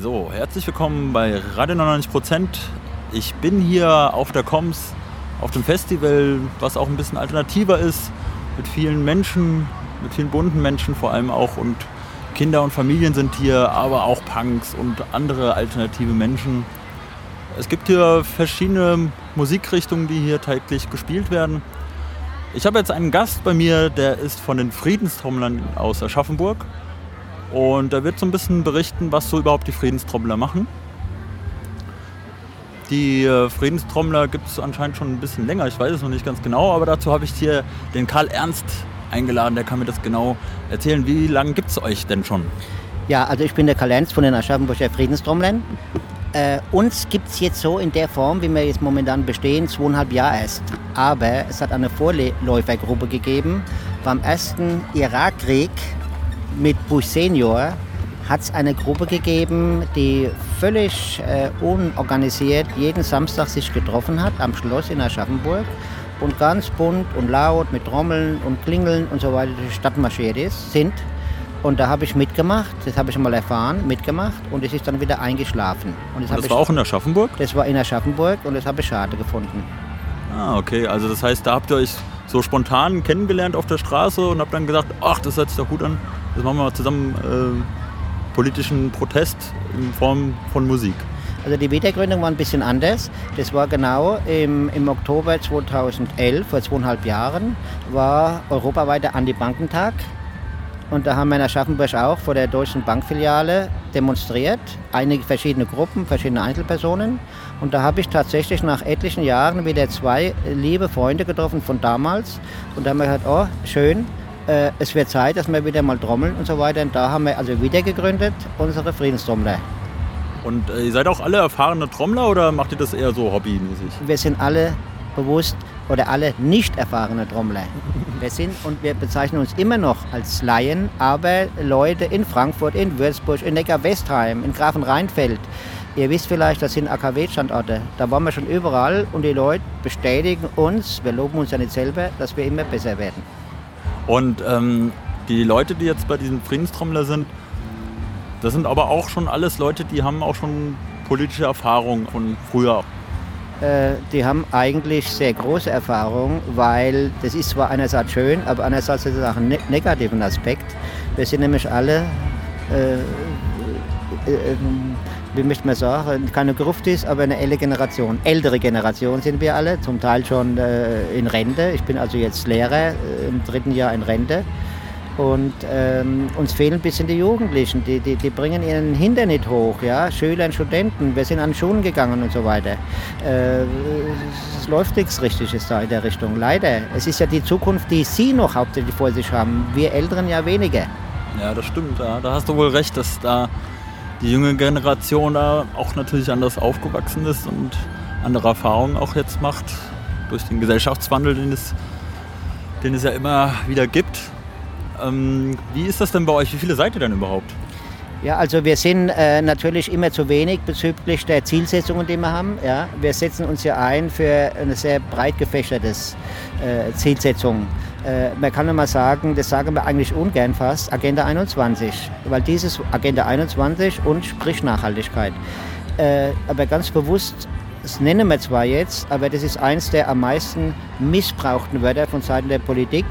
So, herzlich willkommen bei Radio 99%. Ich bin hier auf der Koms, auf dem Festival, was auch ein bisschen alternativer ist, mit vielen Menschen, mit vielen bunten Menschen vor allem auch und Kinder und Familien sind hier, aber auch Punks und andere alternative Menschen. Es gibt hier verschiedene Musikrichtungen, die hier täglich gespielt werden. Ich habe jetzt einen Gast bei mir, der ist von den Friedenstrommlern aus Aschaffenburg. Und er wird so ein bisschen berichten, was so überhaupt die Friedenstrommler machen. Die äh, Friedenstrommler gibt es anscheinend schon ein bisschen länger, ich weiß es noch nicht ganz genau, aber dazu habe ich hier den Karl Ernst eingeladen, der kann mir das genau erzählen. Wie lange gibt es euch denn schon? Ja, also ich bin der Karl Ernst von den Aschaffenburger Friedenstrommlern. Äh, uns gibt es jetzt so in der Form, wie wir jetzt momentan bestehen, zweieinhalb Jahre erst. Aber es hat eine Vorläufergruppe gegeben. Beim ersten Irakkrieg mit Bush Senior hat es eine Gruppe gegeben, die völlig äh, unorganisiert jeden Samstag sich getroffen hat am Schloss in Aschaffenburg und ganz bunt und laut mit Trommeln und Klingeln und so weiter durch die Stadt marschiert ist, sind. Und da habe ich mitgemacht, das habe ich mal erfahren, mitgemacht und es ist dann wieder eingeschlafen. Und das, und das war auch in Aschaffenburg? Das war in Aschaffenburg und das habe ich schade gefunden. Ah, okay. Also das heißt, da habt ihr euch so spontan kennengelernt auf der Straße und habt dann gesagt, ach, das hört sich doch gut an. Das machen wir zusammen äh, politischen Protest in Form von Musik. Also die Wiedergründung war ein bisschen anders. Das war genau im, im Oktober 2011, vor zweieinhalb Jahren, war europaweiter Anti-Bankentag. Und da haben wir in Aschaffenburg auch vor der Deutschen Bankfiliale demonstriert. Einige verschiedene Gruppen, verschiedene Einzelpersonen. Und da habe ich tatsächlich nach etlichen Jahren wieder zwei liebe Freunde getroffen von damals. Und da haben wir gesagt, oh, schön, äh, es wird Zeit, dass wir wieder mal trommeln und so weiter. Und da haben wir also wieder gegründet, unsere Friedenstrommler. Und äh, ihr seid auch alle erfahrene Trommler oder macht ihr das eher so hobbymäßig? Wir sind alle bewusst oder alle nicht erfahrene Trommler. Wir sind und wir bezeichnen uns immer noch als Laien, aber Leute in Frankfurt, in Würzburg, in Neckar-Westheim, in Grafenrheinfeld. Ihr wisst vielleicht, das sind AKW-Standorte. Da waren wir schon überall und die Leute bestätigen uns, wir loben uns ja nicht selber, dass wir immer besser werden. Und ähm, die Leute, die jetzt bei diesem Friedenstrommler sind, das sind aber auch schon alles Leute, die haben auch schon politische Erfahrung von früher. Äh, die haben eigentlich sehr große Erfahrung, weil das ist zwar einerseits schön, aber andererseits ist es auch einen ne negativen Aspekt. Wir sind nämlich alle, äh, äh, wie möchte man sagen, keine Gruftis, aber eine ältere Generation. Ältere Generation sind wir alle, zum Teil schon äh, in Rente. Ich bin also jetzt Lehrer, äh, im dritten Jahr in Rente. Und ähm, uns fehlen ein bisschen die Jugendlichen, die, die, die bringen ihren Hinternet hoch, ja? Schüler und Studenten, wir sind an Schulen gegangen und so weiter. Äh, es läuft nichts Richtiges da in der Richtung, leider. Es ist ja die Zukunft, die Sie noch hauptsächlich vor sich haben, wir Älteren ja weniger. Ja, das stimmt, ja. da hast du wohl recht, dass da die junge Generation da auch natürlich anders aufgewachsen ist und andere Erfahrungen auch jetzt macht durch den Gesellschaftswandel, den es, den es ja immer wieder gibt. Ähm, wie ist das denn bei euch? Wie viele seid ihr denn überhaupt? Ja, also wir sind äh, natürlich immer zu wenig bezüglich der Zielsetzungen, die wir haben. Ja, wir setzen uns ja ein für eine sehr breit gefächerte äh, Zielsetzung. Äh, man kann mal sagen, das sagen wir eigentlich ungern fast, Agenda 21, weil dieses Agenda 21 und sprich Nachhaltigkeit. Äh, aber ganz bewusst das nennen wir zwar jetzt, aber das ist eins der am meisten missbrauchten Wörter von Seiten der Politik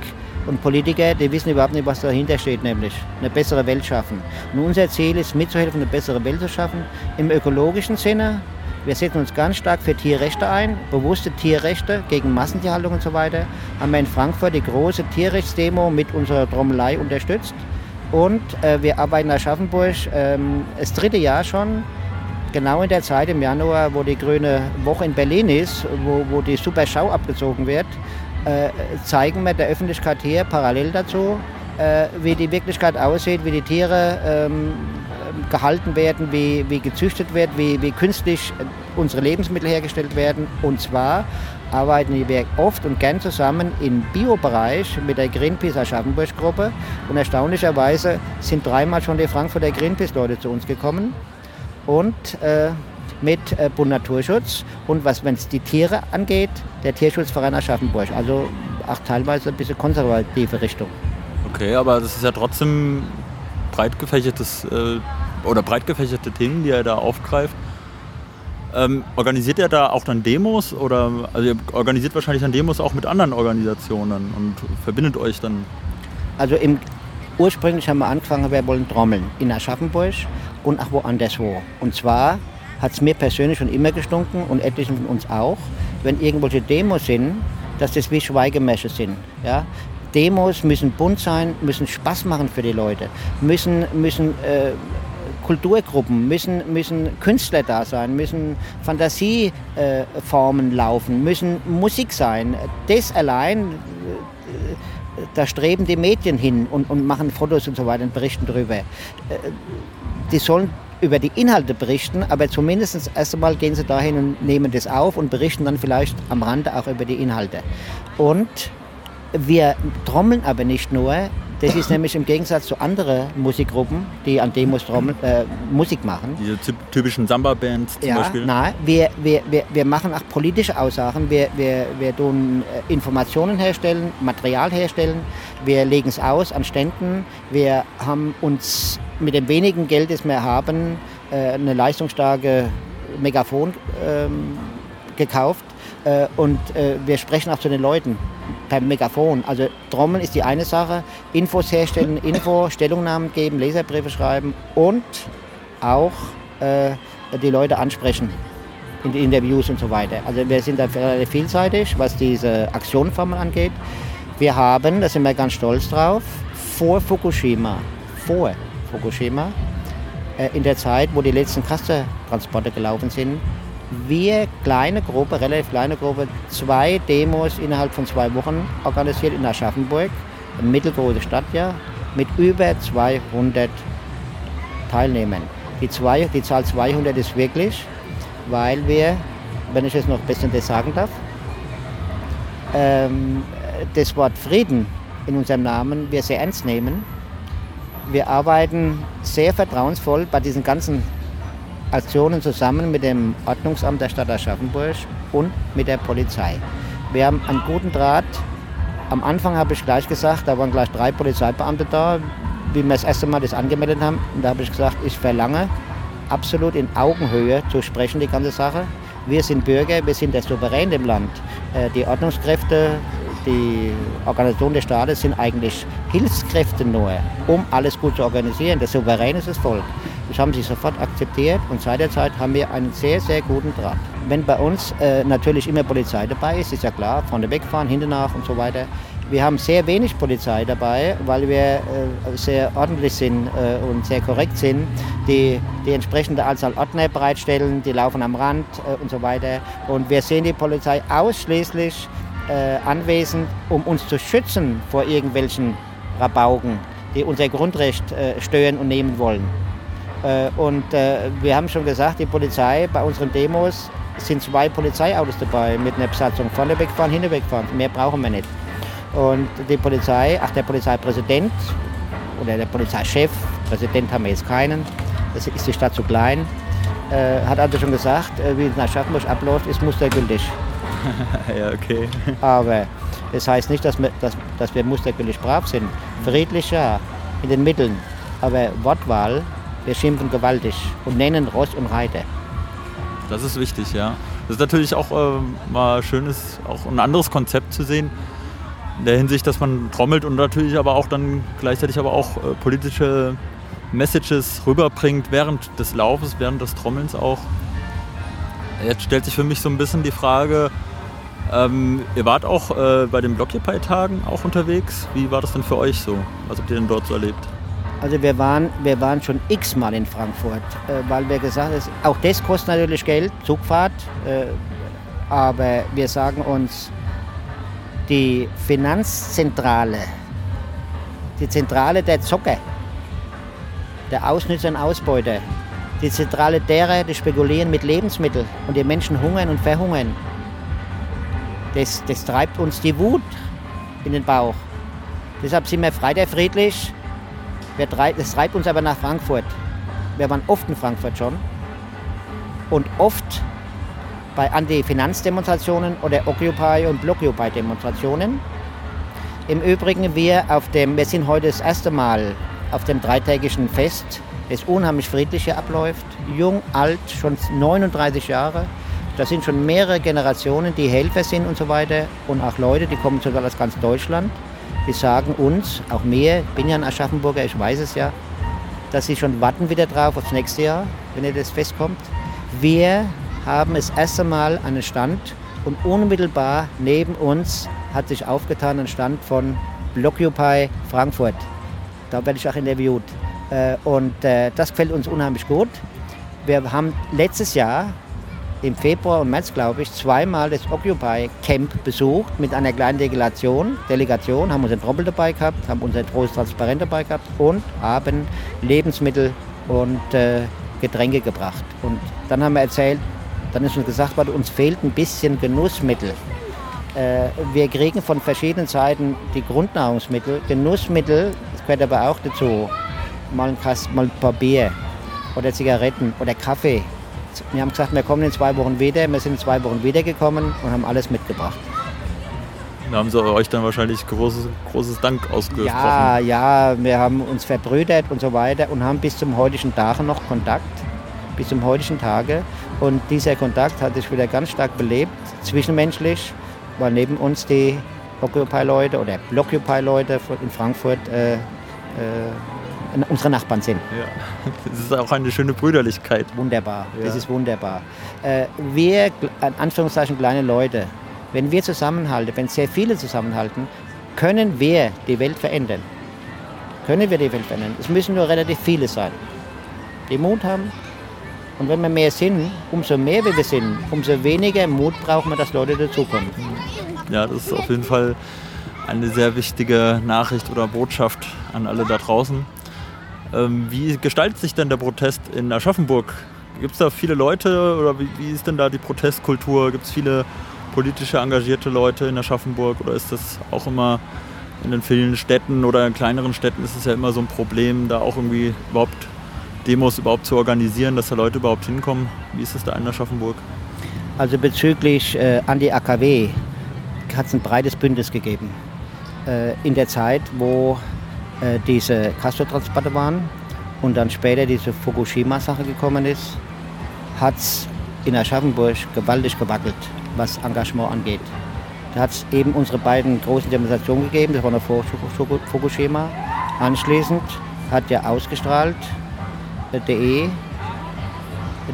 und Politiker, die wissen überhaupt nicht, was dahinter steht, nämlich eine bessere Welt schaffen. Und unser Ziel ist, mitzuhelfen, eine bessere Welt zu schaffen, im ökologischen Sinne. Wir setzen uns ganz stark für Tierrechte ein, bewusste Tierrechte gegen Massentierhaltung und so weiter. Haben wir in Frankfurt die große Tierrechtsdemo mit unserer Trommelei unterstützt. Und äh, wir arbeiten in Aschaffenburg ähm, das dritte Jahr schon, genau in der Zeit im Januar, wo die Grüne Woche in Berlin ist, wo, wo die Super Schau abgezogen wird, äh, zeigen wir der Öffentlichkeit hier parallel dazu, äh, wie die Wirklichkeit aussieht, wie die Tiere ähm, gehalten werden, wie, wie gezüchtet wird, wie, wie künstlich unsere Lebensmittel hergestellt werden. Und zwar arbeiten wir oft und gern zusammen im Biobereich mit der Greenpeace Aschaffenburg-Gruppe. Und erstaunlicherweise sind dreimal schon die Frankfurter Greenpeace-Leute zu uns gekommen. Und äh, mit äh, Bund Naturschutz und was, wenn es die Tiere angeht, der Tierschutzverein Aschaffenburg. Also auch teilweise ein bisschen konservative Richtung. Okay, aber das ist ja trotzdem breit gefächertes äh, oder breit gefächerte Themen, die er da aufgreift. Ähm, organisiert ihr da auch dann Demos oder also ihr organisiert wahrscheinlich dann Demos auch mit anderen Organisationen und verbindet euch dann? Also im, ursprünglich haben wir angefangen, wir wollen trommeln in Aschaffenburg und auch woanders wo. Und zwar hat es mir persönlich schon immer gestunken und etlichen von uns auch, wenn irgendwelche Demos sind, dass das wie Schweigemäsche sind. Ja? Demos müssen bunt sein, müssen Spaß machen für die Leute, müssen, müssen äh, Kulturgruppen, müssen, müssen Künstler da sein, müssen Fantasieformen äh, laufen, müssen Musik sein. Das allein, äh, da streben die Medien hin und, und machen Fotos und so weiter und berichten darüber. Äh, die sollen über die Inhalte berichten, aber zumindest erst einmal gehen sie dahin und nehmen das auf und berichten dann vielleicht am Rande auch über die Inhalte. Und wir trommeln aber nicht nur, das ist nämlich im Gegensatz zu anderen Musikgruppen, die an Demos äh, Musik machen. Diese typischen Samba-Bands zum ja, Beispiel? Nein, wir, wir, wir, wir machen auch politische Aussagen. Wir, wir, wir tun äh, Informationen herstellen, Material herstellen. Wir legen es aus an Ständen. Wir haben uns mit dem wenigen Geld, das wir haben, äh, eine leistungsstarke Megafon ähm, gekauft. Äh, und äh, wir sprechen auch zu den Leuten per Megafon. Also Trommeln ist die eine Sache, Infos herstellen, Info, Stellungnahmen geben, Leserbriefe schreiben und auch äh, die Leute ansprechen in die Interviews und so weiter. Also wir sind da relativ vielseitig, was diese Aktionformen angeht. Wir haben, da sind wir ganz stolz drauf, vor Fukushima, vor Fukushima, äh, in der Zeit, wo die letzten Kassetransporte gelaufen sind, wir, kleine Gruppe, relativ kleine Gruppe, zwei Demos innerhalb von zwei Wochen organisiert in Aschaffenburg, eine mittelgroße Stadt ja, mit über 200 Teilnehmern. Die, zwei, die Zahl 200 ist wirklich, weil wir, wenn ich es noch ein bisschen das sagen darf, ähm, das Wort Frieden in unserem Namen wir sehr ernst nehmen. Wir arbeiten sehr vertrauensvoll bei diesen ganzen Aktionen zusammen mit dem Ordnungsamt der Stadt Aschaffenburg und mit der Polizei. Wir haben einen guten Draht. Am Anfang habe ich gleich gesagt, da waren gleich drei Polizeibeamte da, wie wir das erste Mal das angemeldet haben. Und da habe ich gesagt, ich verlange absolut in Augenhöhe zu sprechen, die ganze Sache. Wir sind Bürger, wir sind der Souverän im Land. Äh, die Ordnungskräfte, die Organisation des Staates sind eigentlich Hilfskräfte nur, um alles gut zu organisieren. Der Souverän ist das Volk. Das haben sie sofort akzeptiert und seit der Zeit haben wir einen sehr, sehr guten Draht. Wenn bei uns äh, natürlich immer Polizei dabei ist, ist ja klar, vorne wegfahren, hinten nach und so weiter. Wir haben sehr wenig Polizei dabei, weil wir äh, sehr ordentlich sind äh, und sehr korrekt sind, die die entsprechende Anzahl Ordner bereitstellen, die laufen am Rand äh, und so weiter. Und wir sehen die Polizei ausschließlich äh, anwesend, um uns zu schützen vor irgendwelchen Rabauken, die unser Grundrecht äh, stören und nehmen wollen. Äh, und äh, wir haben schon gesagt, die Polizei bei unseren Demos sind zwei Polizeiautos dabei mit einer Besatzung. Vorne wegfahren, hinten wegfahren. Mehr brauchen wir nicht. Und die Polizei, ach der Polizeipräsident oder der Polizeichef, Präsident haben wir jetzt keinen, das ist die Stadt zu klein, äh, hat also schon gesagt, äh, wie es nach Aschaffenburg abläuft, ist mustergültig. ja, okay. Aber das heißt nicht, dass wir, dass, dass wir mustergültig brav sind. Friedlich ja, in den Mitteln. Aber Wortwahl wir schimpfen gewaltig und nennen Ross und Reiter. Das ist wichtig, ja. Das ist natürlich auch äh, mal schönes, auch ein anderes Konzept zu sehen. In der Hinsicht, dass man trommelt und natürlich aber auch dann gleichzeitig aber auch äh, politische Messages rüberbringt während des Laufes, während des Trommelns auch. Jetzt stellt sich für mich so ein bisschen die Frage, ähm, ihr wart auch äh, bei den Blockupy-Tagen auch unterwegs. Wie war das denn für euch so? Was habt ihr denn dort so erlebt? Also wir waren, wir waren schon x-mal in Frankfurt, äh, weil wir gesagt haben, auch das kostet natürlich Geld, Zugfahrt, äh, aber wir sagen uns, die Finanzzentrale, die Zentrale der Zocker, der Ausnützer und Ausbeuter, die Zentrale derer, die spekulieren mit Lebensmitteln und die Menschen hungern und verhungern, das, das treibt uns die Wut in den Bauch. Deshalb sind wir Freitag friedlich, das treibt uns aber nach Frankfurt. Wir waren oft in Frankfurt schon und oft bei Anti-Finanzdemonstrationen oder Occupy- und Blockupy-Demonstrationen. Im Übrigen, wir, auf dem, wir sind heute das erste Mal auf dem dreitägigen Fest es unheimlich friedlich hier abläuft. Jung, alt, schon 39 Jahre. Das sind schon mehrere Generationen, die Helfer sind und so weiter. Und auch Leute, die kommen sogar aus ganz Deutschland. Die sagen uns, auch mir, bin ja ein Aschaffenburger, ich weiß es ja, dass sie schon warten wieder drauf aufs nächste Jahr, wenn ihr das festkommt. Wir haben das erste Mal einen Stand und unmittelbar neben uns hat sich aufgetan ein Stand von Blockupy Frankfurt. Da werde ich auch interviewt. Äh, und äh, das gefällt uns unheimlich gut. Wir haben letztes Jahr im Februar und März, glaube ich, zweimal das Occupy Camp besucht mit einer kleinen Delegation, Delegation, haben unseren Trommel dabei gehabt, haben unser großes Transparent dabei gehabt und haben Lebensmittel und äh, Getränke gebracht. Und dann haben wir erzählt, dann ist uns gesagt worden, uns fehlt ein bisschen Genussmittel. Äh, wir kriegen von verschiedenen Seiten die Grundnahrungsmittel. Genussmittel, das gehört aber auch dazu. Mal ein, Kasten, mal ein paar Bier oder Zigaretten oder Kaffee. Wir haben gesagt, wir kommen in zwei Wochen wieder. Wir sind in zwei Wochen wiedergekommen und haben alles mitgebracht. Da haben sie euch dann wahrscheinlich großes, großes Dank ausgesprochen. Ja, ja, wir haben uns verbrüdert und so weiter und haben bis zum heutigen Tage noch Kontakt. Bis zum heutigen Tage. Und dieser Kontakt hat sich wieder ganz stark belebt, zwischenmenschlich, weil neben uns die Occupy-Leute oder Blockupy-Leute in Frankfurt äh, äh, unsere Nachbarn sind. Ja, das ist auch eine schöne Brüderlichkeit. Wunderbar, ja. das ist wunderbar. Äh, wir, in Anführungszeichen kleine Leute, wenn wir zusammenhalten, wenn sehr viele zusammenhalten, können wir die Welt verändern. Können wir die Welt verändern. Es müssen nur relativ viele sein, die Mut haben. Und wenn wir mehr sind, umso mehr wir sind, umso weniger Mut brauchen wir, dass Leute dazukommen. Ja, das ist auf jeden Fall eine sehr wichtige Nachricht oder Botschaft an alle da draußen. Ähm, wie gestaltet sich denn der Protest in Aschaffenburg? Gibt es da viele Leute oder wie, wie, ist denn da die Protestkultur? Gibt es viele politische engagierte Leute in Aschaffenburg oder ist das auch immer in den vielen Städten oder in kleineren Städten ist es ja immer so ein Problem, da auch irgendwie überhaupt Demos überhaupt zu organisieren, dass da Leute überhaupt hinkommen? Wie ist es da in Aschaffenburg? Also bezüglich äh, Anti-AKW hat es ein breites Bündnis gegeben. Äh, in der Zeit, wo äh, diese Castor-Transporte waren und dann später diese Fukushima-Sache gekommen ist, hat es in Aschaffenburg gewaltig gewackelt, was Engagement angeht. Da hat es eben unsere beiden großen Demonstrationen gegeben, das war noch vor Fukushima. Anschließend hat er ausgestrahlt, äh, DE,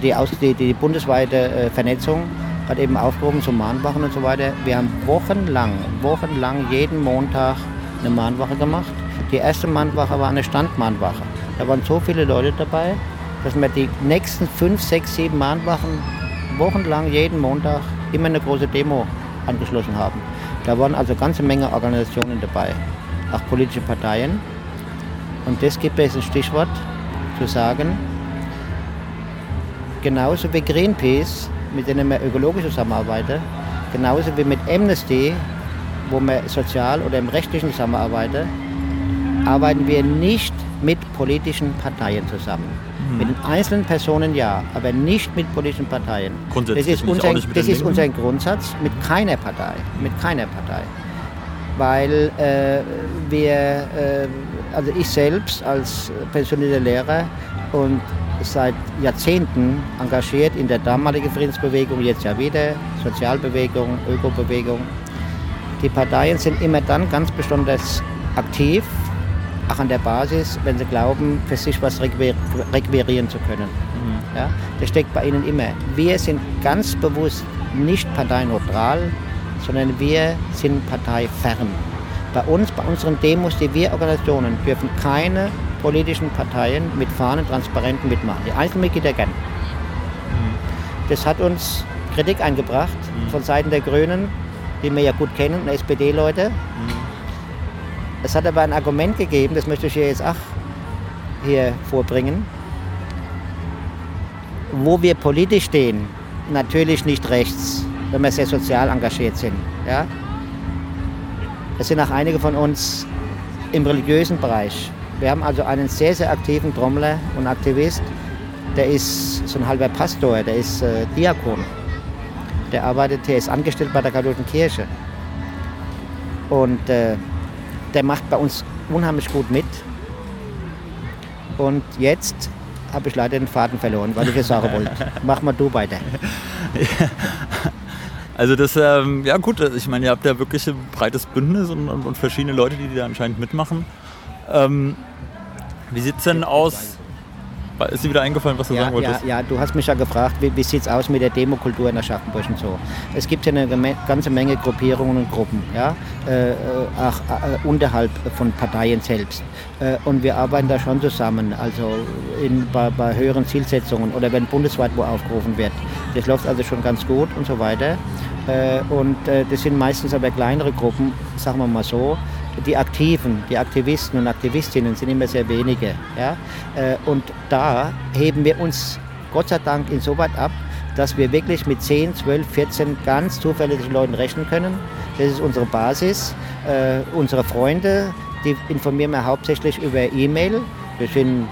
die, aus, die, die bundesweite äh, Vernetzung hat eben aufgehoben zum Mahnwachen und so weiter. Wir haben wochenlang, wochenlang jeden Montag eine Mahnwache gemacht. Die erste Mahnwache war eine Standmahnwache. Da waren so viele Leute dabei, dass wir die nächsten fünf, sechs, sieben Mahnwachen wochenlang jeden Montag immer eine große Demo angeschlossen haben. Da waren also ganze Menge Organisationen dabei, auch politische Parteien. Und das gibt es ein Stichwort zu sagen, genauso wie Greenpeace, mit denen wir ökologisch zusammenarbeiten, genauso wie mit Amnesty, wo wir sozial oder im rechtlichen zusammenarbeiten, arbeiten wir nicht mit politischen Parteien zusammen. Mhm. Mit den einzelnen Personen ja, aber nicht mit politischen Parteien. Grundsätzlich das ist, unser, das ist unser Grundsatz mit keiner Partei. Mit keiner Partei. Weil äh, wir, äh, also ich selbst als pensionierter Lehrer und seit Jahrzehnten engagiert in der damaligen Friedensbewegung, jetzt ja wieder, Sozialbewegung, Ökobewegung. Die Parteien sind immer dann ganz besonders aktiv, auch an der Basis, wenn sie glauben, für sich was requirieren zu können. Mhm. Ja, das steckt bei ihnen immer. Wir sind ganz bewusst nicht parteineutral, sondern wir sind parteifern. Bei uns, bei unseren Demos, die wir Organisationen, dürfen keine politischen Parteien mit Fahnen, Transparenten mitmachen. Die Einzelmitglieder gern. Mhm. Das hat uns Kritik eingebracht mhm. von Seiten der Grünen, die wir ja gut kennen, und SPD-Leute. Mhm. Es hat aber ein Argument gegeben, das möchte ich hier jetzt auch hier vorbringen, wo wir politisch stehen, natürlich nicht rechts, wenn wir sehr sozial engagiert sind. Ja? Es sind auch einige von uns im religiösen Bereich. Wir haben also einen sehr, sehr aktiven Trommler und Aktivist, der ist so ein halber Pastor, der ist äh, Diakon. Der arbeitet, der ist angestellt bei der katholischen Kirche. Und äh, der macht bei uns unheimlich gut mit. Und jetzt habe ich leider den Faden verloren, weil ich es sagen wollte. Mach mal du weiter. Also das, ähm, ja gut, ich meine, ihr habt ja wirklich ein breites Bündnis und, und, und verschiedene Leute, die da anscheinend mitmachen. Ähm, wie sieht es denn aus? Ist dir wieder eingefallen, was du ja, sagen wolltest? Ja, ja, du hast mich ja gefragt, wie, wie sieht es aus mit der Demokultur in Aschaffenburg und so. Es gibt ja eine ganze Menge Gruppierungen und Gruppen, ja, äh, auch äh, unterhalb von Parteien selbst. Äh, und wir arbeiten da schon zusammen, also in, bei, bei höheren Zielsetzungen oder wenn bundesweit wo aufgerufen wird. Das läuft also schon ganz gut und so weiter. Äh, und äh, das sind meistens aber kleinere Gruppen, sagen wir mal so die Aktiven, die Aktivisten und Aktivistinnen sind immer sehr wenige. Ja? Äh, und da heben wir uns Gott sei Dank insoweit ab, dass wir wirklich mit 10, 12, 14 ganz zuverlässigen Leuten rechnen können. Das ist unsere Basis. Äh, unsere Freunde, die informieren wir hauptsächlich über E-Mail. Wir sind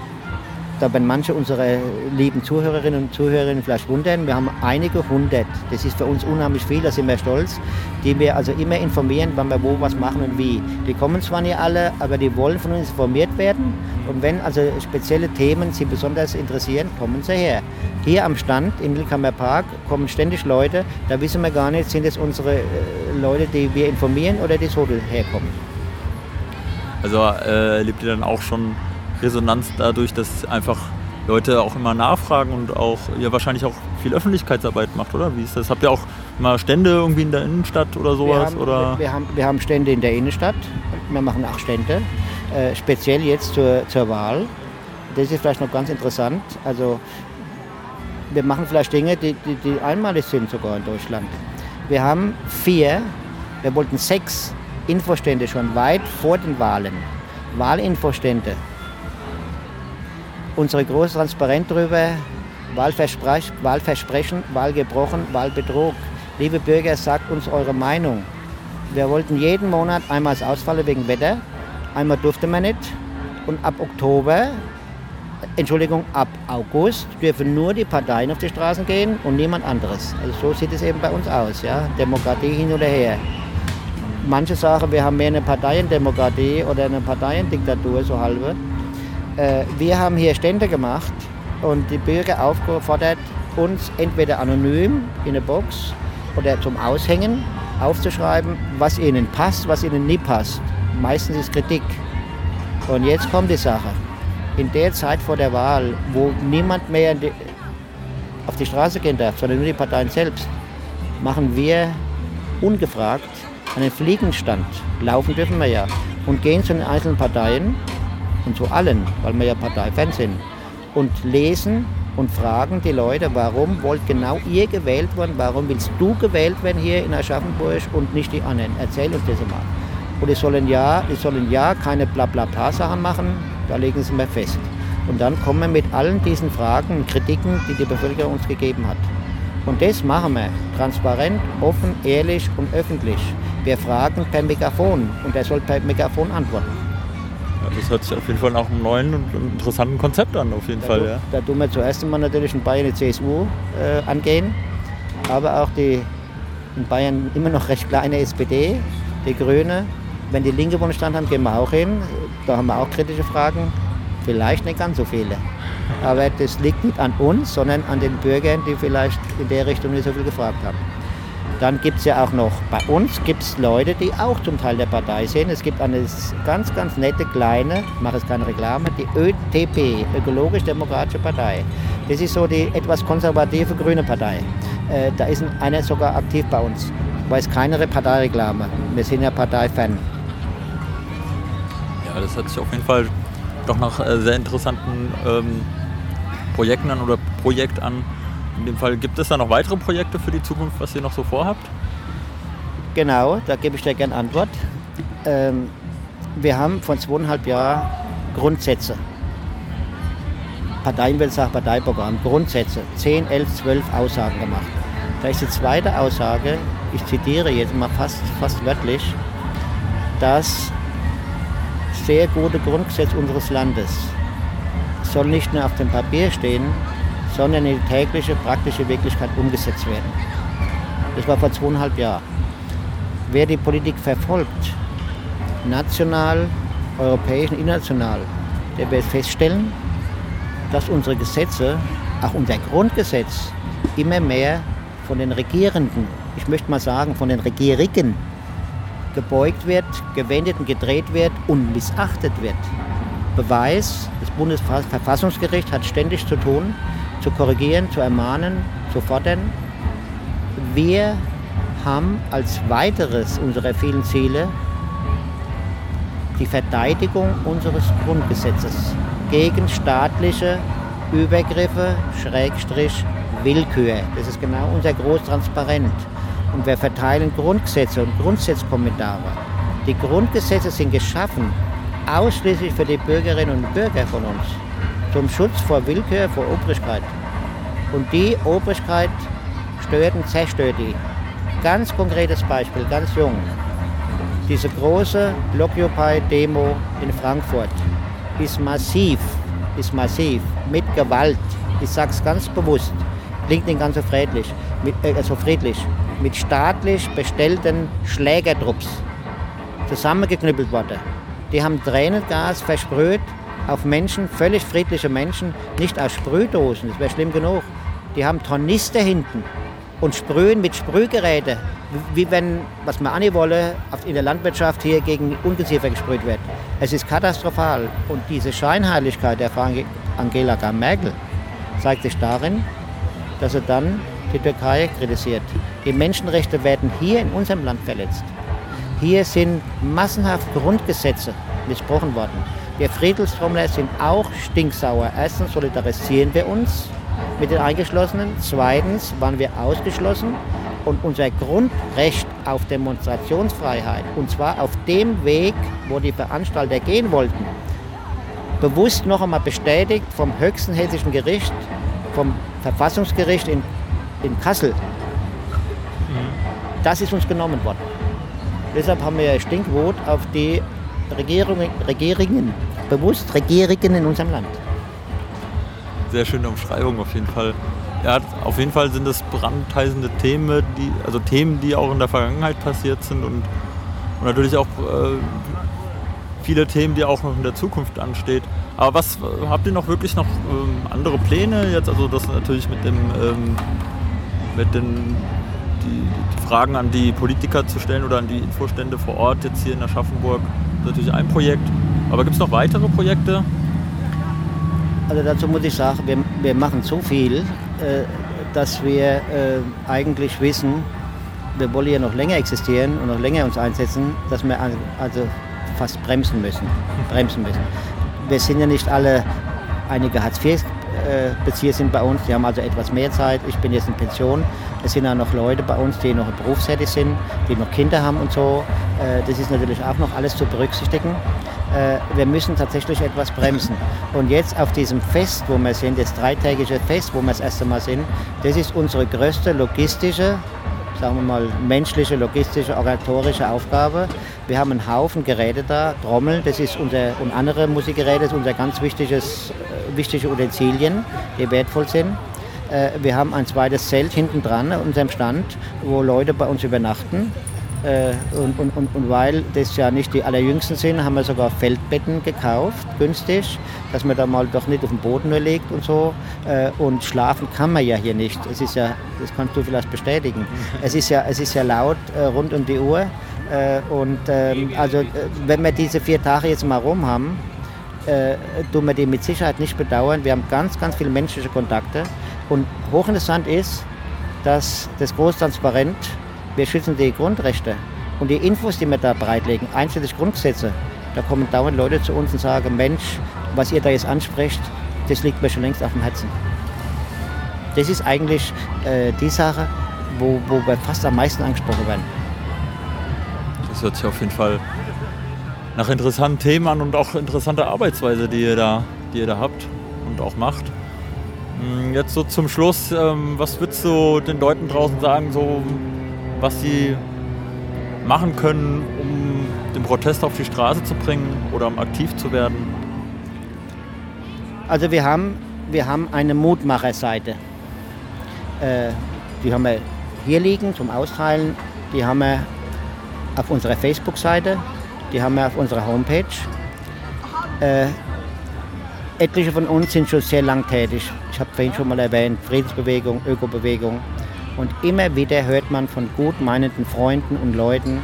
da werden manche unserer lieben Zuhörerinnen und Zuhörer vielleicht wundern, wir haben einige hundert, das ist für uns unheimlich viel, da sind wir stolz, die wir also immer informieren, wann wir wo was machen und wie. Die kommen zwar nicht alle, aber die wollen von uns informiert werden und wenn also spezielle Themen sie besonders interessieren, kommen sie her. Hier am Stand im Lilkammer Park kommen ständig Leute, da wissen wir gar nicht, sind es unsere äh, Leute, die wir informieren oder die so herkommen. Also äh, lebt ihr dann auch schon Resonanz dadurch, dass einfach Leute auch immer nachfragen und auch ihr wahrscheinlich auch viel Öffentlichkeitsarbeit macht, oder? Wie ist das? Habt ihr auch mal Stände irgendwie in der Innenstadt oder sowas? Wir haben, oder? Wir, haben, wir haben Stände in der Innenstadt. Wir machen auch Stände, äh, speziell jetzt zur, zur Wahl. Das ist vielleicht noch ganz interessant. Also wir machen vielleicht Dinge, die, die, die einmalig sind sogar in Deutschland. Wir haben vier, wir wollten sechs Infostände schon weit vor den Wahlen. Wahlinfostände unsere große Transparent drüber, Wahlversprechen, Wahlversprechen, Wahlgebrochen, Wahlbetrug. Liebe Bürger, sagt uns eure Meinung. Wir wollten jeden Monat einmal ausfallen wegen Wetter, einmal durfte man nicht. Und ab Oktober, Entschuldigung, ab August dürfen nur die Parteien auf die Straßen gehen und niemand anderes. Also so sieht es eben bei uns aus, ja. Demokratie hin oder her. Manche sagen, wir haben mehr eine Parteiendemokratie oder eine Parteiendiktatur, so halbe. Äh, wir haben hier Stände gemacht und die Bürger aufgefordert, uns entweder anonym in eine Box oder zum Aushängen aufzuschreiben, was ihnen passt, was ihnen nie passt. Meistens ist Kritik. Und jetzt kommt die Sache. In der Zeit vor der Wahl, wo niemand mehr auf die Straße gehen darf, sondern nur die Parteien selbst, machen wir ungefragt einen Fliegenstand. Laufen dürfen wir ja. Und gehen zu den einzelnen Parteien und zu allen, weil wir ja Parteifans sind, und lesen und fragen die Leute, warum wollt genau ihr gewählt werden, warum willst du gewählt werden hier in Aschaffenburg und nicht die anderen? Erzähl uns das mal. Und die sollen ja, die sollen ja keine Blablabla-Sachen machen, da legen sie mir fest. Und dann kommen wir mit allen diesen Fragen und Kritiken, die die Bevölkerung uns gegeben hat. Und das machen wir transparent, offen, ehrlich und öffentlich. Wir fragen per Megafon und er soll per Megafon antworten. Das hört sich auf jeden Fall nach einem neuen und interessanten Konzept an, auf jeden da Fall. Du, ja. Da tun wir zuerst einmal natürlich in Bayern die CSU äh, angehen, aber auch die in Bayern immer noch recht kleine SPD, die Grüne. Wenn die Linke Bundesstand haben, gehen wir auch hin. Da haben wir auch kritische Fragen. Vielleicht nicht ganz so viele. Aber das liegt nicht an uns, sondern an den Bürgern, die vielleicht in der Richtung nicht so viel gefragt haben. Dann gibt es ja auch noch, bei uns gibt Leute, die auch zum Teil der Partei sind. Es gibt eine ganz, ganz nette kleine, ich mache jetzt keine Reklame, die ÖTP, Ökologisch-Demokratische Partei. Das ist so die etwas konservative grüne Partei. Äh, da ist einer sogar aktiv bei uns. Aber es keine Parteireklame. Wir sind ja Parteifan. Ja, das hört sich auf jeden Fall doch nach äh, sehr interessanten ähm, Projekten an oder Projekt an in dem Fall, gibt es da noch weitere Projekte für die Zukunft, was ihr noch so vorhabt? Genau, da gebe ich dir gerne Antwort. Ähm, wir haben vor zweieinhalb Jahren Grundsätze. Parteienwelt sagt Parteiprogramm, Grundsätze, 10, 11, 12 Aussagen gemacht. Da ist die zweite Aussage, ich zitiere jetzt mal fast, fast wörtlich, das sehr gute Grundgesetz unseres Landes soll nicht nur auf dem Papier stehen, sondern in die tägliche, praktische Wirklichkeit umgesetzt werden. Das war vor zweieinhalb Jahren. Wer die Politik verfolgt, national, europäisch und international, der wird feststellen, dass unsere Gesetze, auch unser Grundgesetz, immer mehr von den Regierenden, ich möchte mal sagen von den Regierigen, gebeugt wird, gewendet und gedreht wird und missachtet wird. Beweis, das Bundesverfassungsgericht hat ständig zu tun, zu korrigieren, zu ermahnen, zu fordern. Wir haben als weiteres unserer vielen Ziele die Verteidigung unseres Grundgesetzes gegen staatliche Übergriffe, Schrägstrich, Willkür. Das ist genau unser Großtransparent. Und wir verteilen Grundgesetze und Grundsatzkommentare. Die Grundgesetze sind geschaffen ausschließlich für die Bürgerinnen und Bürger von uns, zum Schutz vor Willkür, vor Obrigkeit. Und die Obrigkeit stört und zerstört die. Ganz konkretes Beispiel, ganz jung. Diese große Blockupy-Demo in Frankfurt ist massiv, ist massiv, mit Gewalt. Ich sage es ganz bewusst, klingt nicht ganz so friedlich, mit, äh, also friedlich, mit staatlich bestellten Schlägertrupps zusammengeknüppelt worden. Die haben Tränengas versprüht auf Menschen, völlig friedliche Menschen, nicht aus Sprühdosen, das wäre schlimm genug. Die haben Tornister hinten und sprühen mit Sprühgeräten, wie wenn, was man auch wolle, in der Landwirtschaft hier gegen Ungeziefer gesprüht wird. Es ist katastrophal. Und diese Scheinheiligkeit der Frau Angela Merkel zeigt sich darin, dass er dann die Türkei kritisiert. Die Menschenrechte werden hier in unserem Land verletzt. Hier sind massenhaft Grundgesetze missbrochen worden. Wir Friedelstrommler sind auch stinksauer. Erstens solidarisieren wir uns mit den Eingeschlossenen. Zweitens waren wir ausgeschlossen. Und unser Grundrecht auf Demonstrationsfreiheit, und zwar auf dem Weg, wo die Veranstalter gehen wollten, bewusst noch einmal bestätigt vom höchsten hessischen Gericht, vom Verfassungsgericht in, in Kassel. Das ist uns genommen worden. Deshalb haben wir Stinkwut auf die Regierungen, Regierungen, bewusst Regierungen in unserem Land sehr schöne Umschreibung auf jeden Fall. Ja, auf jeden Fall sind das brandheißende Themen, die, also Themen, die auch in der Vergangenheit passiert sind und, und natürlich auch äh, viele Themen, die auch noch in der Zukunft ansteht. Aber was habt ihr noch wirklich noch ähm, andere Pläne jetzt? Also das natürlich mit dem ähm, mit den die, die, Fragen an die Politiker zu stellen oder an die Infostände vor Ort jetzt hier in Aschaffenburg. Das ist natürlich ein Projekt. Aber gibt es noch weitere Projekte? Also dazu muss ich sagen, wir, wir machen so viel, äh, dass wir äh, eigentlich wissen, wir wollen ja noch länger existieren und noch länger uns einsetzen, dass wir also fast bremsen müssen. Bremsen müssen. Wir sind ja nicht alle, einige Hartz-IV-Bezieher sind bei uns, die haben also etwas mehr Zeit. Ich bin jetzt in Pension. Es sind auch noch Leute bei uns, die noch berufstätig sind, die noch Kinder haben und so. Äh, das ist natürlich auch noch alles zu berücksichtigen. Äh, wir müssen tatsächlich etwas bremsen. Und jetzt auf diesem Fest, wo wir sind, das dreitägige Fest, wo wir das erste Mal sind, das ist unsere größte logistische, sagen wir mal menschliche, logistische, organisatorische Aufgabe. Wir haben einen Haufen Geräte da, Trommel, das ist unser, und andere Musikgeräte, das ist unser ganz wichtiges, äh, wichtige Utensilien, die wertvoll sind. Äh, wir haben ein zweites Zelt hinten dran, unserem Stand, wo Leute bei uns übernachten. Äh, und, und, und, und, weil das ja nicht die allerjüngsten sind, haben wir sogar Feldbetten gekauft, günstig, dass man da mal doch nicht auf dem Boden nur liegt und so. Äh, und schlafen kann man ja hier nicht. Es ist ja, das kannst du vielleicht bestätigen. Es ist ja, es ist ja laut rund um die Uhr. und ähm, also, wenn wir diese vier Tage jetzt mal rum haben, tun wir die mit Sicherheit nicht bedauern. Wir haben ganz, ganz viele menschliche Kontakte. Und hochinteressant ist, dass das Großtransparent wir schützen die Grundrechte. Und die Infos, die wir da bereitlegen, einzelne Grundgesetze, da kommen dauernd Leute zu uns und sagen, Mensch, was ihr da jetzt ansprecht, das liegt mir schon längst auf dem Herzen. Das ist eigentlich äh, die Sache, wo, wo wir fast am meisten angesprochen werden. Das hört sich auf jeden Fall nach interessanten Themen und auch interessante Arbeitsweise, die ihr da, die ihr da habt und auch macht. Hm, jetzt so zum Schluss, ähm, was würdest du den Leuten draußen sagen, so was sie machen können, um den Protest auf die Straße zu bringen oder um aktiv zu werden? Also wir haben, wir haben eine Mutmacherseite. Äh, die haben wir hier liegen zum Austeilen. Die haben wir auf unserer Facebook-Seite. Die haben wir auf unserer Homepage. Äh, etliche von uns sind schon sehr lang tätig. Ich habe vorhin schon mal erwähnt, Friedensbewegung, Ökobewegung. Und immer wieder hört man von gut meinenden Freunden und Leuten,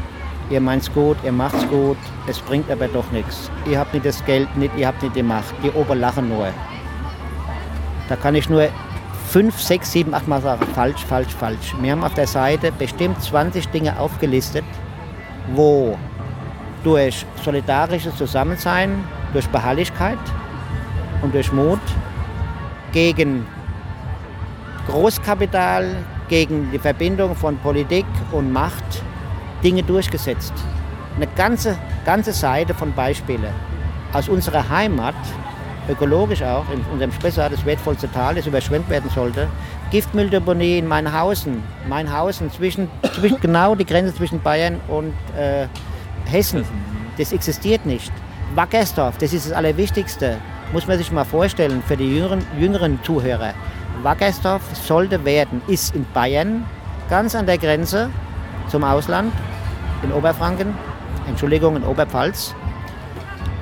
ihr meint's gut, ihr macht's gut, es bringt aber doch nichts. Ihr habt nicht das Geld, nicht, ihr habt nicht die Macht, die Ober lachen nur. Da kann ich nur fünf, sechs, sieben, acht Mal sagen, falsch, falsch, falsch. Wir haben auf der Seite bestimmt 20 Dinge aufgelistet, wo durch solidarisches Zusammensein, durch Beharrlichkeit und durch Mut gegen Großkapital, gegen die Verbindung von Politik und Macht Dinge durchgesetzt. Eine ganze, ganze Seite von Beispielen aus unserer Heimat, ökologisch auch, in unserem Spessart, das wertvollste Tal, das überschwemmt werden sollte. Giftmülldeponie in Mainhausen, Mainhausen, zwischen, zwischen, genau die Grenze zwischen Bayern und äh, Hessen. Das existiert nicht. Wackersdorf, das ist das Allerwichtigste. Muss man sich mal vorstellen für die jüngeren, jüngeren Zuhörer. Wackersdorf sollte werden, ist in Bayern, ganz an der Grenze zum Ausland, in Oberfranken, Entschuldigung, in Oberpfalz.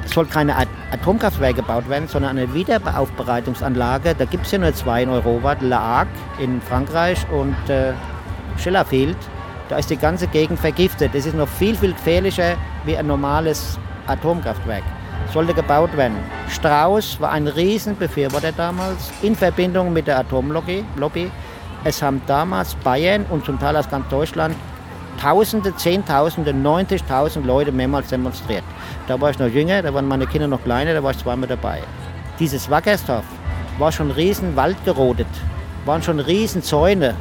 Es soll keine Atomkraftwerke gebaut werden, sondern eine Wiederaufbereitungsanlage. Da gibt es ja nur zwei in Europa, La Hague in Frankreich und äh, Schillerfield. Da ist die ganze Gegend vergiftet. Das ist noch viel, viel gefährlicher wie ein normales Atomkraftwerk. Sollte gebaut werden. Strauß war ein Riesenbefürworter damals in Verbindung mit der Atomlobby. Es haben damals Bayern und zum Teil aus ganz Deutschland Tausende, Zehntausende, 90.000 Leute mehrmals demonstriert. Da war ich noch jünger, da waren meine Kinder noch kleiner, da war ich zweimal dabei. Dieses Wackersdorf war schon riesen Wald gerodet, waren schon riesen Zäune,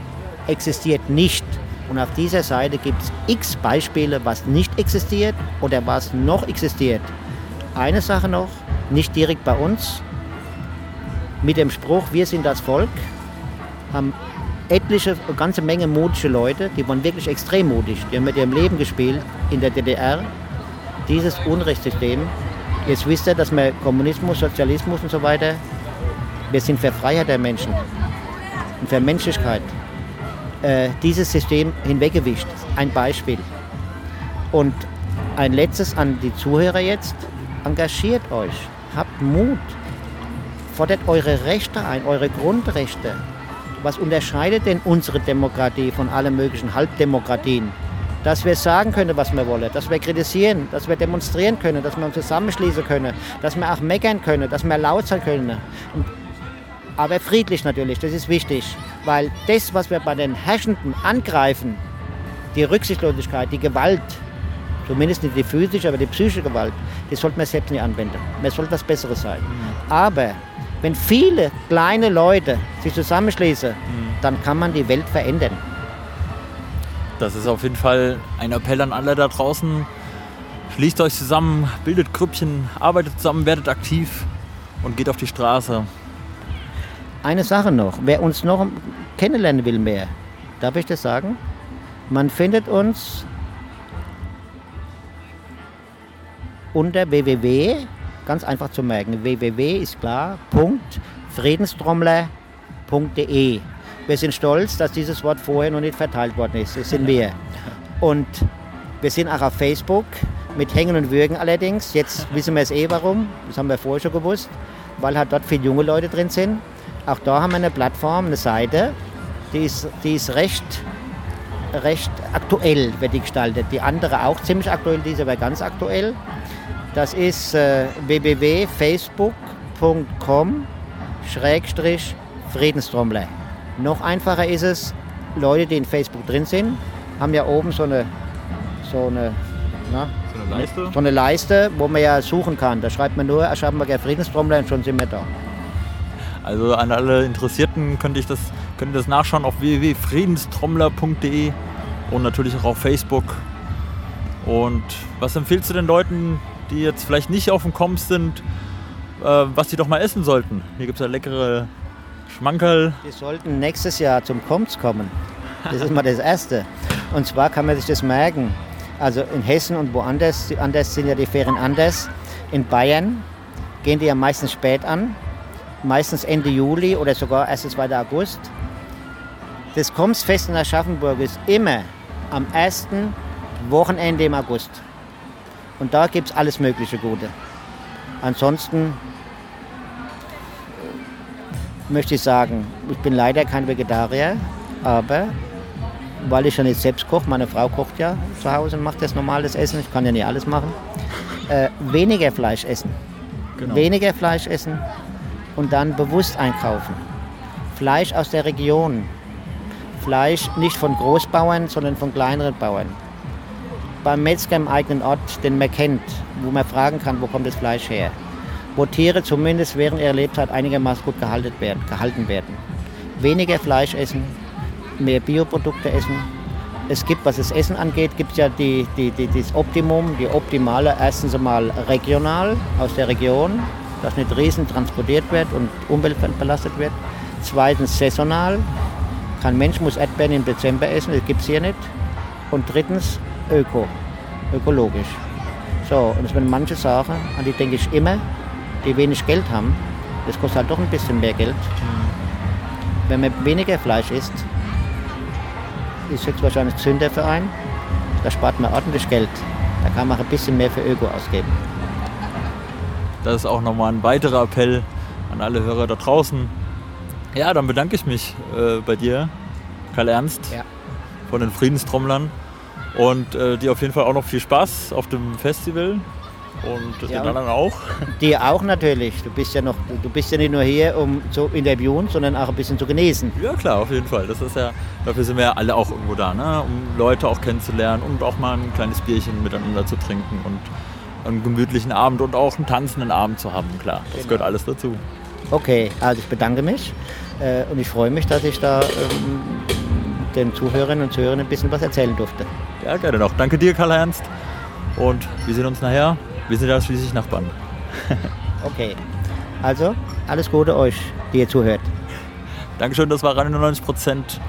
existiert nicht. Und auf dieser Seite gibt es x Beispiele, was nicht existiert oder was noch existiert. Eine Sache noch, nicht direkt bei uns, mit dem Spruch, wir sind das Volk, haben etliche, eine ganze Menge mutige Leute, die waren wirklich extrem mutig. Die haben mit ihrem Leben gespielt in der DDR. Dieses Unrechtssystem. Jetzt wisst ihr, dass wir Kommunismus, Sozialismus und so weiter, wir sind für Freiheit der Menschen und für Menschlichkeit. Äh, dieses System hinweggewischt. Ein Beispiel. Und ein letztes an die Zuhörer jetzt. Engagiert euch. Habt Mut. Fordert eure Rechte ein, eure Grundrechte. Was unterscheidet denn unsere Demokratie von allen möglichen Halbdemokratien? Dass wir sagen können, was wir wollen, dass wir kritisieren, dass wir demonstrieren können, dass wir uns zusammenschließen können, dass wir auch meckern können, dass wir laut sein können. Aber friedlich natürlich, das ist wichtig, weil das, was wir bei den Herrschenden angreifen, die Rücksichtslosigkeit, die Gewalt, zumindest nicht die physische, aber die psychische Gewalt, die sollte man selbst nicht anwenden. Man sollte was Besseres sein. Mhm. Aber wenn viele kleine Leute sich zusammenschließen, mhm. dann kann man die Welt verändern. Das ist auf jeden Fall ein Appell an alle da draußen. Schließt euch zusammen, bildet Grüppchen, arbeitet zusammen, werdet aktiv und geht auf die Straße. Eine Sache noch, wer uns noch kennenlernen will mehr, darf ich das sagen? Man findet uns unter www Ganz einfach zu merken. www ist klar, friedenstrommler.de. Wir sind stolz, dass dieses Wort vorher noch nicht verteilt worden ist. Das sind wir. Und wir sind auch auf Facebook mit Hängen und Würgen allerdings. Jetzt wissen wir es eh warum. Das haben wir vorher schon gewusst, weil halt dort viele junge Leute drin sind. Auch da haben wir eine Plattform, eine Seite, die ist, die ist recht, recht aktuell, wird die gestaltet. Die andere auch ziemlich aktuell, die ist aber ganz aktuell. Das ist äh, www.facebook.com Friedenstrommler. Noch einfacher ist es, Leute, die in Facebook drin sind, haben ja oben so eine, so eine, na, so eine, Leiste? so eine Leiste, wo man ja suchen kann. Da schreibt man nur, Aschaffenburger Friedenstrommler und schon sind wir da. Also an alle Interessierten könnte ich das, könnt ihr das nachschauen auf www.friedenstrommler.de und natürlich auch auf Facebook. Und was empfiehlst du den Leuten, die jetzt vielleicht nicht auf dem Koms sind, äh, was die doch mal essen sollten. Hier gibt es ja leckere Schmankerl. Die sollten nächstes Jahr zum Koms kommen. Das ist mal das Erste. Und zwar kann man sich das merken. Also in Hessen und woanders, anders sind ja die Ferien anders. In Bayern gehen die ja meistens spät an, meistens Ende Juli oder sogar 1. 2. August. Das Komsfest in Aschaffenburg ist immer am ersten Wochenende im August. Und da gibt es alles mögliche Gute. Ansonsten möchte ich sagen, ich bin leider kein Vegetarier, aber weil ich ja nicht selbst koche, meine Frau kocht ja zu Hause und macht das normales Essen, ich kann ja nicht alles machen, äh, weniger Fleisch essen. Genau. Weniger Fleisch essen und dann bewusst einkaufen. Fleisch aus der Region. Fleisch nicht von Großbauern, sondern von kleineren Bauern. Beim Metzger im eigenen Ort, den man kennt, wo man fragen kann, wo kommt das Fleisch her. Wo Tiere zumindest während ihrer Lebzeit einigermaßen gut gehalten werden. Gehalten werden. Weniger Fleisch essen, mehr Bioprodukte essen. Es gibt, was das Essen angeht, gibt es ja die, die, die, das Optimum, die optimale, erstens einmal regional aus der Region, dass nicht riesen transportiert wird und umweltbelastet wird. Zweitens saisonal, kein Mensch muss Erdbeeren im Dezember essen, das gibt es hier nicht. Und drittens öko, ökologisch. So, und es sind manche Sachen, an die denke ich immer, die wenig Geld haben, das kostet halt doch ein bisschen mehr Geld. Wenn man weniger Fleisch isst, ist höchstwahrscheinlich Zünder für einen. Da spart man ordentlich Geld. Da kann man ein bisschen mehr für Öko ausgeben. Das ist auch nochmal ein weiterer Appell an alle Hörer da draußen. Ja, dann bedanke ich mich äh, bei dir, Karl Ernst, ja. von den Friedenstrommlern. Und äh, dir auf jeden Fall auch noch viel Spaß auf dem Festival und ja, den anderen auch. Dir auch natürlich. Du bist ja noch, du bist ja nicht nur hier, um zu interviewen, sondern auch ein bisschen zu genesen. Ja klar, auf jeden Fall. Das ist ja, dafür sind wir ja alle auch irgendwo da, ne? um Leute auch kennenzulernen und auch mal ein kleines Bierchen miteinander zu trinken und einen gemütlichen Abend und auch einen tanzenden Abend zu haben. Klar, das genau. gehört alles dazu. Okay, also ich bedanke mich äh, und ich freue mich, dass ich da ähm, den Zuhörerinnen und Zuhörern ein bisschen was erzählen durfte. Ja, gerne noch. Danke dir, Karl-Ernst. Und wir sehen uns nachher. Wir sind ja schließlich Nachbarn. okay. Also, alles Gute euch, die ihr zuhört. Dankeschön, das war rein 90 Prozent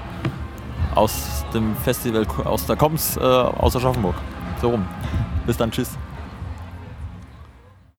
aus dem Festival aus der Koms äh, aus Aschaffenburg. So rum. Bis dann, tschüss.